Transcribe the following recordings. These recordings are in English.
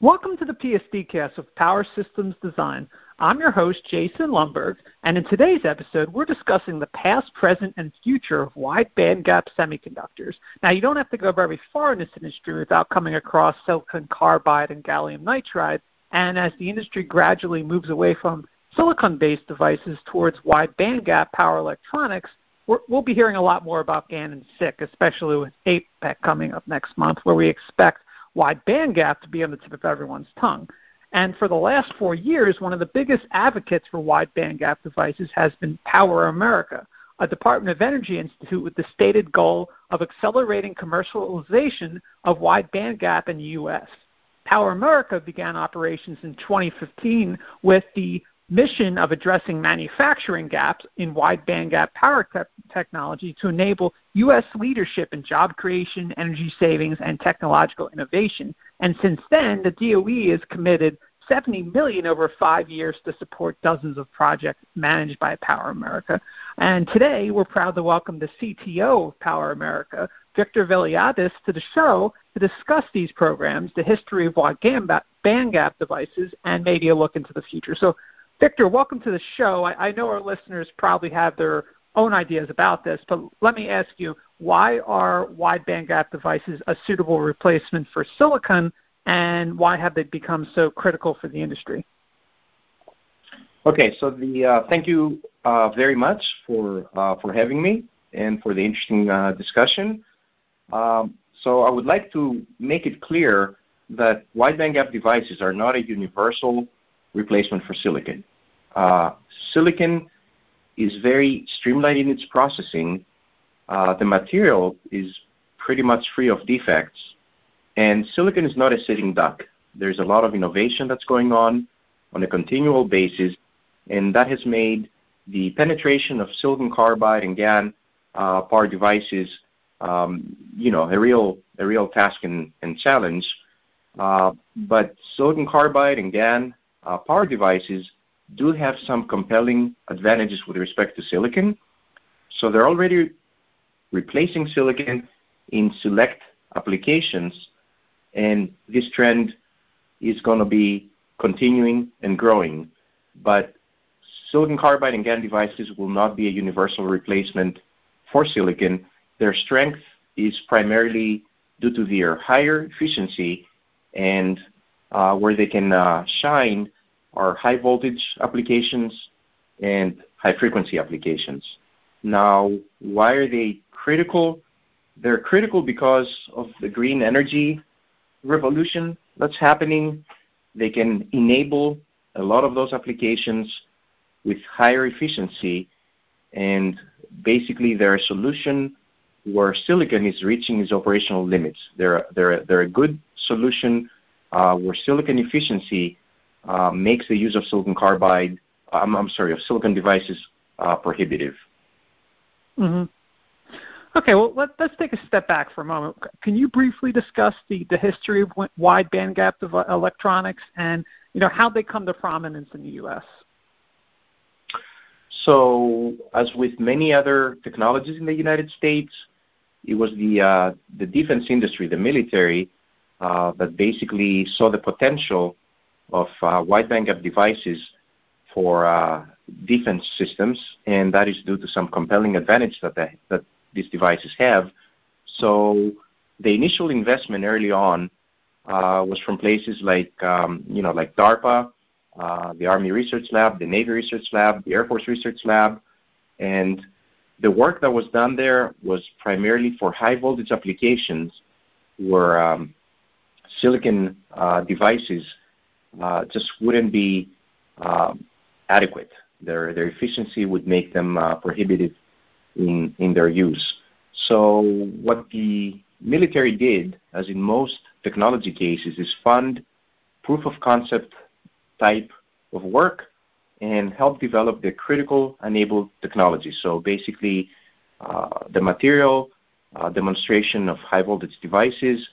Welcome to the PSD cast of Power Systems Design. I'm your host, Jason Lundberg, and in today's episode, we're discussing the past, present, and future of wide bandgap semiconductors. Now, you don't have to go very far in this industry without coming across silicon carbide and gallium nitride, and as the industry gradually moves away from silicon based devices towards wide bandgap power electronics, we will be hearing a lot more about GaN and SiC, especially with APEC coming up next month, where we expect wide bandgap to be on the tip of everyone's tongue. And for the last four years, one of the biggest advocates for wide bandgap devices has been Power America, a Department of Energy institute with the stated goal of accelerating commercialization of wide bandgap in the U.S. Power America began operations in 2015 with the mission of addressing manufacturing gaps in wide bandgap power te- technology to enable U.S. leadership in job creation, energy savings, and technological innovation. And since then, the DOE has committed 70 million over five years to support dozens of projects managed by Power America. And today, we're proud to welcome the CTO of Power America, Victor Veliadis, to the show to discuss these programs, the history of wide bandgap devices, and maybe a look into the future. So, Victor, welcome to the show. I, I know our listeners probably have their own ideas about this, but let me ask you why are wide bandgap devices a suitable replacement for silicon, and why have they become so critical for the industry? Okay, so the uh, thank you uh, very much for uh, for having me and for the interesting uh, discussion. Um, so I would like to make it clear that wide bandgap devices are not a universal replacement for silicon. Uh, silicon is very streamlined in its processing. Uh, the material is pretty much free of defects, and silicon is not a sitting duck. There's a lot of innovation that's going on on a continual basis, and that has made the penetration of silicon carbide and GaN uh, power devices, um, you know, a real a real task and, and challenge. Uh, but silicon carbide and GaN uh, power devices do have some compelling advantages with respect to silicon. So they're already replacing silicon in select applications, and this trend is going to be continuing and growing. But silicon carbide and GaN devices will not be a universal replacement for silicon. Their strength is primarily due to their higher efficiency and uh, where they can uh, shine are high voltage applications and high frequency applications. Now, why are they critical? They're critical because of the green energy revolution that's happening. They can enable a lot of those applications with higher efficiency, and basically they're a solution where silicon is reaching its operational limits. They're, they're, they're a good solution uh, where silicon efficiency uh, makes the use of silicon carbide, I'm, I'm sorry, of silicon devices uh, prohibitive. Mm-hmm. Okay, well, let, us take a step back for a moment. Can you briefly discuss the, the history of wide bandgap electronics and you know how they come to prominence in the U.S.? So, as with many other technologies in the United States, it was the uh, the defense industry, the military, uh, that basically saw the potential of uh, wide bandgap devices for uh, defense systems, and that is due to some compelling advantage that, the, that these devices have. So the initial investment early on uh, was from places like um, you know like DARPA, uh, the Army Research Lab, the Navy Research Lab, the Air Force Research Lab, and the work that was done there was primarily for high voltage applications, where um, silicon uh, devices uh, just wouldn't be um, adequate. Their their efficiency would make them uh, prohibitive in in their use. So what the military did, as in most technology cases, is fund proof of concept type of work and help develop the critical enabled technology. So basically, uh, the material, uh, demonstration of high voltage devices,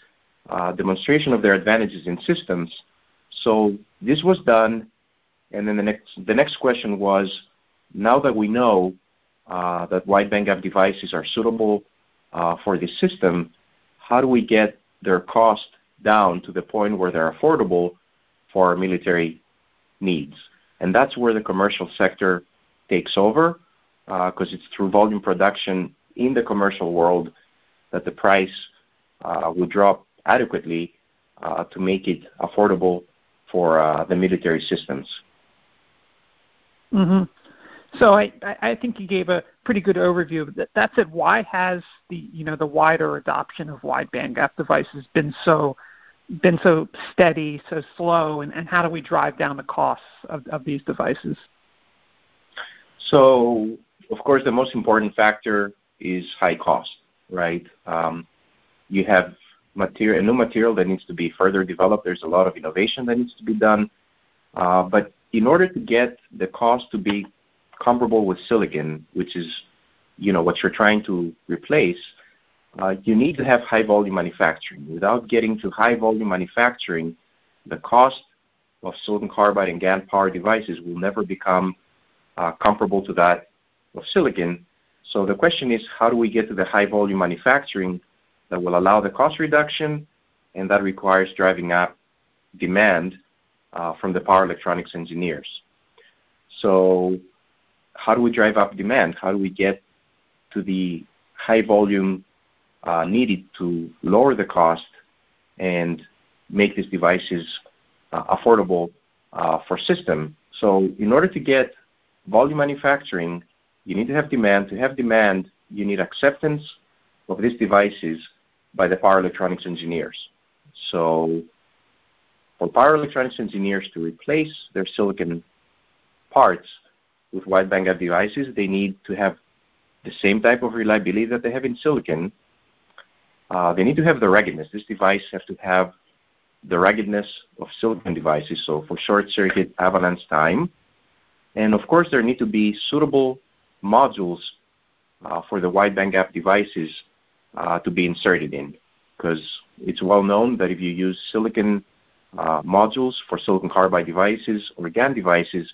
uh, demonstration of their advantages in systems, so this was done, and then the next the next question was, now that we know uh, that wide bandgap devices are suitable uh, for this system, how do we get their cost down to the point where they're affordable for military needs. And that's where the commercial sector takes over because uh, it's through volume production in the commercial world that the price uh, will drop adequately uh, to make it affordable for uh, the military systems. Mm-hmm. So I, I think you gave a pretty good overview that. That's it. Why has the you know the wider adoption of wide bandgap devices been so been so steady, so slow, and, and how do we drive down the costs of, of these devices? So, of course, the most important factor is high cost, right? Um, you have material, a new material that needs to be further developed. There's a lot of innovation that needs to be done. Uh, but in order to get the cost to be comparable with silicon, which is you know what you're trying to replace, uh, you need to have high volume manufacturing. Without getting to high volume manufacturing, the cost of silicon carbide and GaN power devices will never become uh, comparable to that of silicon. So the question is, how do we get to the high volume manufacturing that will allow the cost reduction, and that requires driving up demand uh, from the power electronics engineers. So how do we drive up demand? How do we get to the high volume uh, needed to lower the cost and make these devices uh, affordable uh, for system? So in order to get volume manufacturing, you need to have demand. To have demand, you need acceptance of these devices by the power electronics engineers. So for power electronics engineers to replace their silicon parts with wide bandgap devices, they need to have the same type of reliability that they have in silicon. Uh, they need to have the ruggedness. This device has to have the ruggedness of silicon devices, so for short circuit avalanche time. And of course, there need to be suitable modules uh, for the wide bandgap devices uh, to be inserted in because it's well known that if you use silicon uh, modules for silicon carbide devices or GaN devices,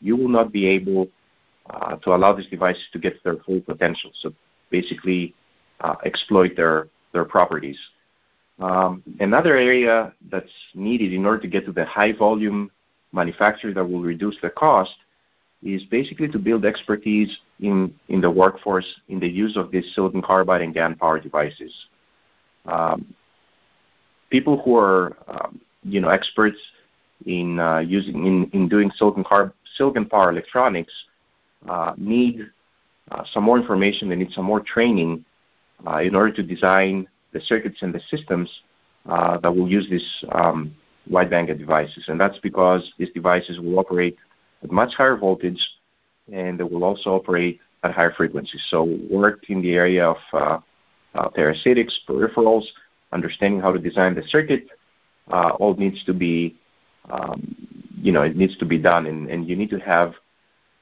you will not be able uh, to allow these devices to get their full potential. So basically, uh, exploit their their properties. Um, another area that's needed in order to get to the high volume manufacturer that will reduce the cost is basically to build expertise in, in the workforce in the use of these silicon carbide and GaN power devices. Um, people who are um, you know experts in uh, using in, in doing silicon carb silicon power electronics uh, need uh, some more information. They need some more training uh, in order to design the circuits and the systems uh, that will use these um, wide bandgap devices. And that's because these devices will operate at much higher voltage, and they will also operate at higher frequencies. So work in the area of uh, uh, parasitics, peripherals, understanding how to design the circuit, uh, all needs to be, um, you know, it needs to be done, and, and you need to have,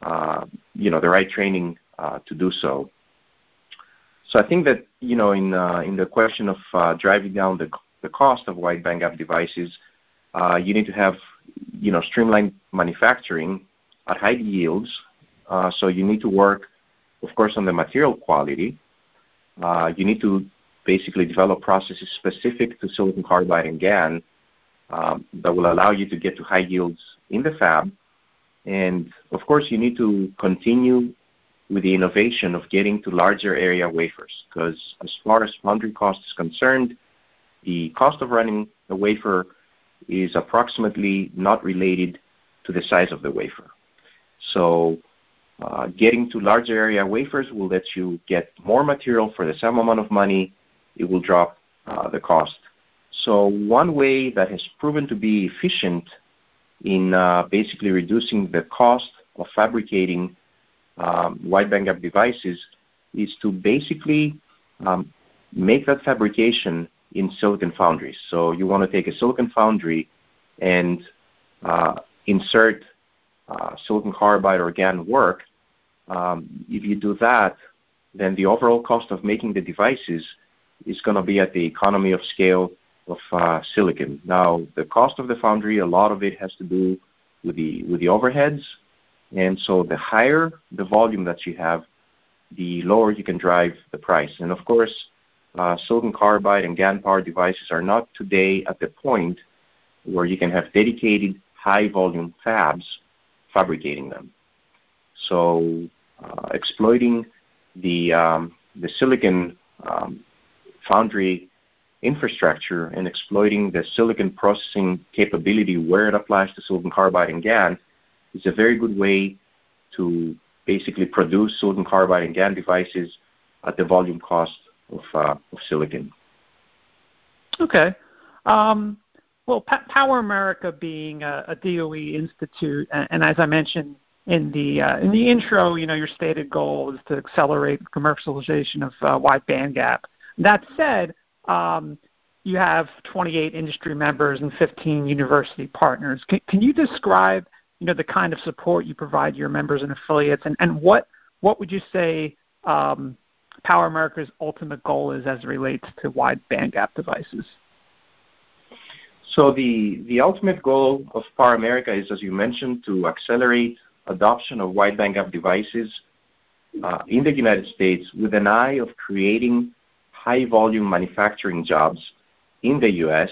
uh, you know, the right training uh, to do so. So I think that you know, in uh, in the question of driving down the the cost of wide bandgap devices, you need to have you know streamlined manufacturing at high yields. Uh, so you need to work, of course, on the material quality. Uh, you need to basically develop processes specific to silicon carbide and GaN um, that will allow you to get to high yields in the fab. And of course, you need to continue with the innovation of getting to larger area wafers because as far as foundry cost is concerned, the cost of running a wafer is approximately not related to the size of the wafer. So uh, getting to larger area wafers will let you get more material for the same amount of money. It will drop uh, the cost. So one way that has proven to be efficient in uh, basically reducing the cost of fabricating um, wide bandgap devices is to basically um, make that fabrication in silicon foundries. So you want to take a silicon foundry and uh, insert uh, silicon carbide or GaN work. Um, if you do that, then the overall cost of making the devices is going to be at the economy of scale of uh, silicon. Now, the cost of the foundry, a lot of it has to do with the with the overheads, and so the higher the volume that you have, the lower you can drive the price. And of course, uh, silicon carbide and GaN power devices are not today at the point where you can have dedicated high volume fabs fabricating them. So uh, exploiting the um, the silicon um, foundry infrastructure and exploiting the silicon processing capability where it applies to silicon carbide and GaN is a very good way to basically produce silicon carbide and GaN devices at the volume cost of, uh, of silicon. Okay. Um, well, Power America being a, a DOE institute, and, and, as I mentioned in the uh, in the intro, you know, your stated goal is to accelerate commercialization of uh, wide bandgap. That said, um, you have 28 industry members and 15 university partners. Can, can, you describe, you know, the kind of support you provide your members and affiliates, and, and what what would you say um, Power America's ultimate goal is as it relates to wide bandgap devices? So the the ultimate goal of Power America is, as you mentioned, to accelerate adoption of wide bandgap devices uh, in the United States with an eye of creating high volume manufacturing jobs in the U.S.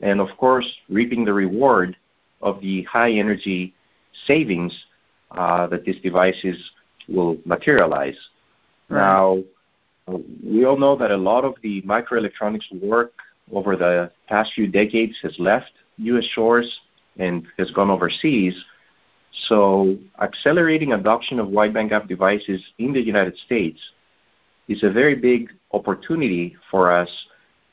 and, of course, reaping the reward of the high energy savings uh, that these devices will materialize. Right. Now, we all know that a lot of the microelectronics work over the past few decades has left U.S. shores and has gone overseas. So accelerating adoption of wide bandgap devices in the United States is a very big opportunity for us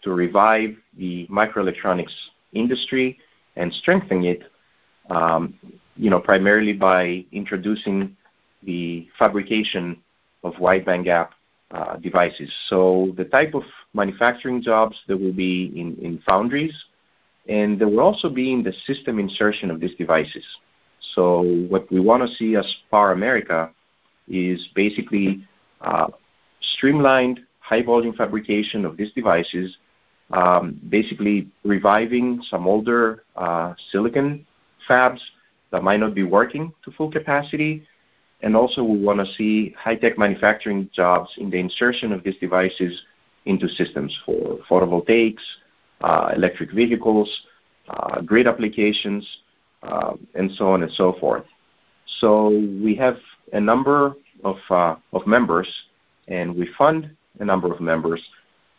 to revive the microelectronics industry and strengthen it, um, you know, primarily by introducing the fabrication of wide bandgap uh, devices. So the type of manufacturing jobs that will be in, in foundries, and there will also be in the system insertion of these devices. So what we want to see as Power America is basically uh, streamlined high volume fabrication of these devices, um, basically reviving some older uh, silicon fabs that might not be working to full capacity. And also we want to see high-tech manufacturing jobs in the insertion of these devices into systems for photovoltaics, uh, electric vehicles, uh, grid applications, uh, and so on and so forth. So we have a number of, uh, of members, and we fund a number of members.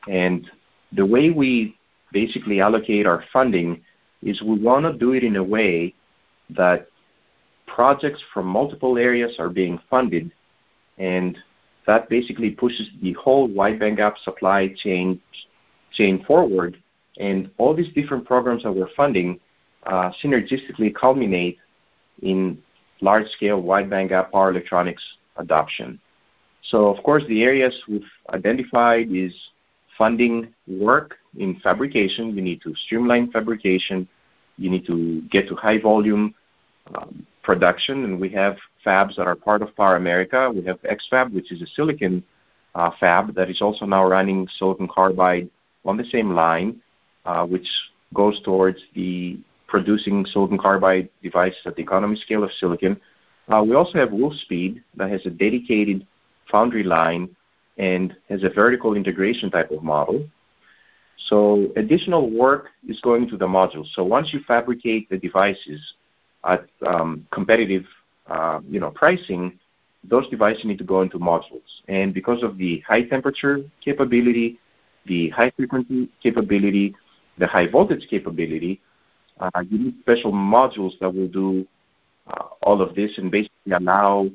And the way we basically allocate our funding is we want to do it in a way that projects from multiple areas are being funded, and that basically pushes the whole wide bandgap supply chain chain forward. And all these different programs that we're funding uh, synergistically culminate in large-scale wide bandgap power electronics adoption. So, of course, the areas we've identified is funding work in fabrication. You need to streamline fabrication. You need to get to high volume um, production, and we have fabs that are part of Power America. We have X-FAB, which is a silicon uh, fab that is also now running silicon carbide on the same line, uh, which goes towards the producing silicon carbide devices at the economy scale of silicon. Uh, we also have Wolfspeed that has a dedicated foundry line and has a vertical integration type of model. So additional work is going to the modules. So once you fabricate the devices at um, competitive, uh, you know, pricing, those devices need to go into modules. And because of the high temperature capability, the high frequency capability, the high voltage capability, uh, you need special modules that will do uh, all of this and basically allow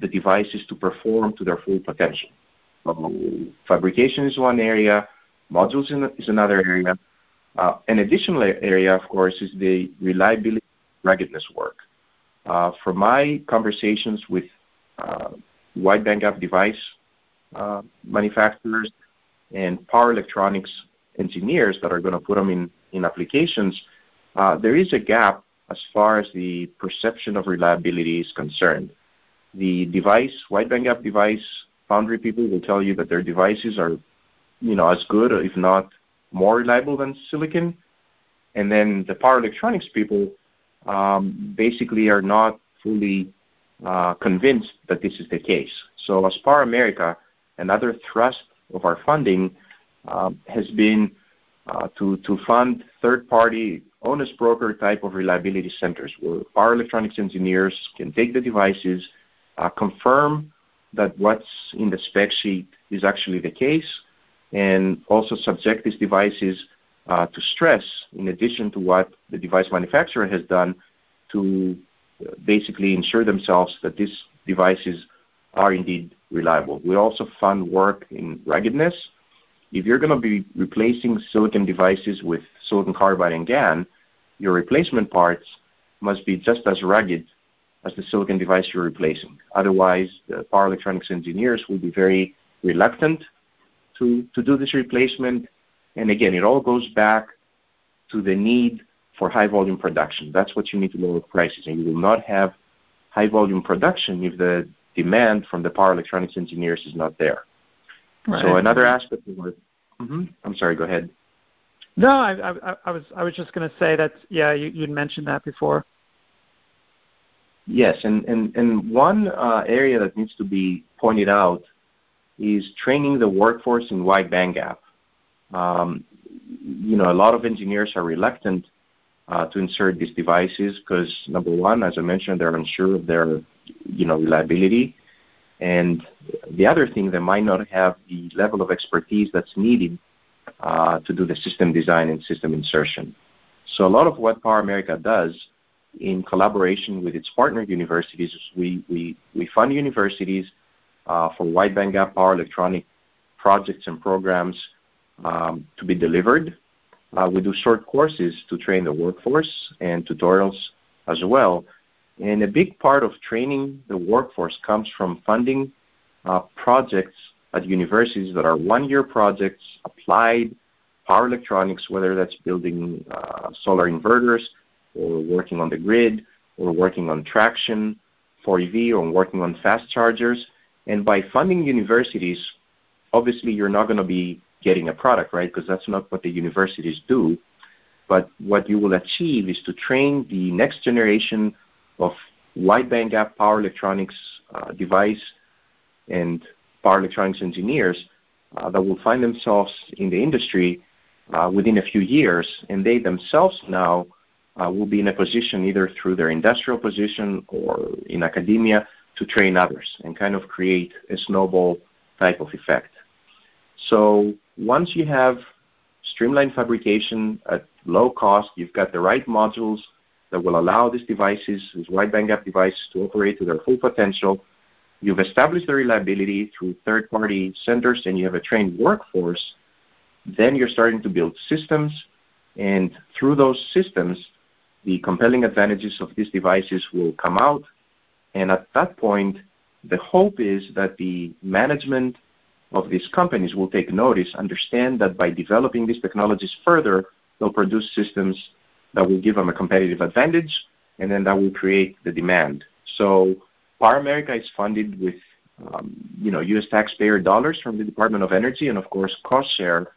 the devices to perform to their full potential. So fabrication is one area, modules is another area. Uh, an additional area, of course, is the reliability ruggedness work. Uh, from my conversations with uh, wide bandgap device uh, manufacturers and power electronics engineers that are going to put them in, in applications, uh, there is a gap as far as the perception of reliability is concerned. The device, wide bandgap device foundry people will tell you that their devices are, you know, as good, if not more reliable than silicon. And then the power electronics people um, basically are not fully uh, convinced that this is the case. So as Power America, another thrust of our funding um, has been uh, to, to fund third-party honest broker type of reliability centers where power electronics engineers can take the devices, uh, confirm that what's in the spec sheet is actually the case, and also subject these devices Uh, to stress in addition to what the device manufacturer has done to uh, basically ensure themselves that these devices are indeed reliable. We also fund work in ruggedness. If you're going to be replacing silicon devices with silicon carbide and GaN, your replacement parts must be just as rugged as the silicon device you're replacing. Otherwise, the power electronics engineers will be very reluctant to, to do this replacement. And again, it all goes back to the need for high volume production. That's what you need to lower prices. And you will not have high volume production if the demand from the power electronics engineers is not there. Right. So another aspect of what mm-hmm, I'm sorry, go ahead. No, I, I, I was I was just going to say that yeah, you, you'd mentioned that before. Yes, and, and, and one uh, area that needs to be pointed out is training the workforce in wide bandgap. Um, you know, a lot of engineers are reluctant uh, to insert these devices because number one, as I mentioned, they're unsure of their you know reliability, and the other thing, they might not have the level of expertise that's needed uh, to do the system design and system insertion. So a lot of what Power America does in collaboration with its partner universities is we, we, we fund universities uh, for wide bandgap power electronic projects and programs um, to be delivered uh, we do short courses to train the workforce and tutorials as well. And a big part of training the workforce comes from funding uh, projects at universities that are one-year projects, applied power electronics, whether that's building uh, solar inverters or working on the grid or working on traction for EV or working on fast chargers. And by funding universities, obviously you're not going to be getting a product, right? Because that's not what the universities do. But what you will achieve is to train the next generation of wide bandgap power electronics uh, device and power electronics engineers uh, that will find themselves in the industry uh, within a few years, and they themselves now uh, will be in a position either through their industrial position or in academia to train others and kind of create a snowball type of effect. So once you have streamlined fabrication at low cost, you've got the right modules that will allow these devices, these wide bandgap devices, to operate to their full potential. You've established the reliability through third-party centers, and you have a trained workforce. Then you're starting to build systems, and through those systems, the compelling advantages of these devices will come out. And at that point, the hope is that the management of these companies will take notice, understand that by developing these technologies further, they'll produce systems that will give them a competitive advantage, and then that will create the demand. So Power America is funded with um, you know, U.S. taxpayer dollars from the Department of Energy, and of course, cost share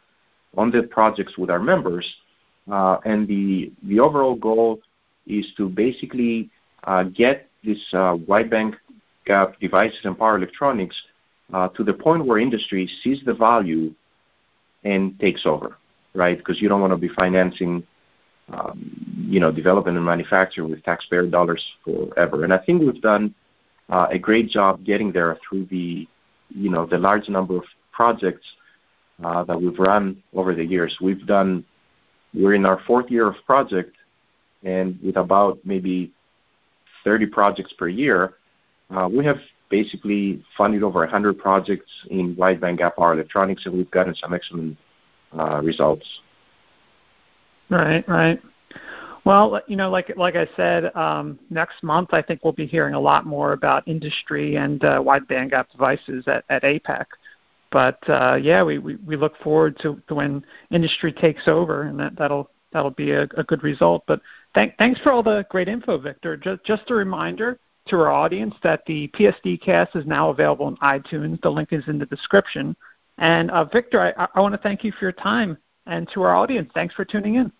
on the projects with our members. Uh, and the the overall goal is to basically uh, get this uh, wide band gap devices and power electronics uh, to the point where industry sees the value and takes over, right? Because you don't want to be financing, um, you know, development and manufacturing with taxpayer dollars forever. And I think we've done uh, a great job getting there through the, you know, the large number of projects uh, that we've run over the years. We've done, we're in our fourth year of project, and with about maybe 30 projects per year, uh, we have basically funded over 100 projects in wideband gap power electronics, and we've gotten some excellent uh, results. Right, right. Well, you know, like like I said, um, next month I think we'll be hearing a lot more about industry and uh, wide bandgap devices at, at APEC. But uh, yeah, we, we, we look forward to, to when industry takes over, and that that'll that'll be a, a good result. But thank, thanks for all the great info, Victor. Just just a reminder, to our audience that the PSD cast is now available on iTunes. The link is in the description. And uh, Victor, I, I want to thank you for your time. And to our audience, thanks for tuning in.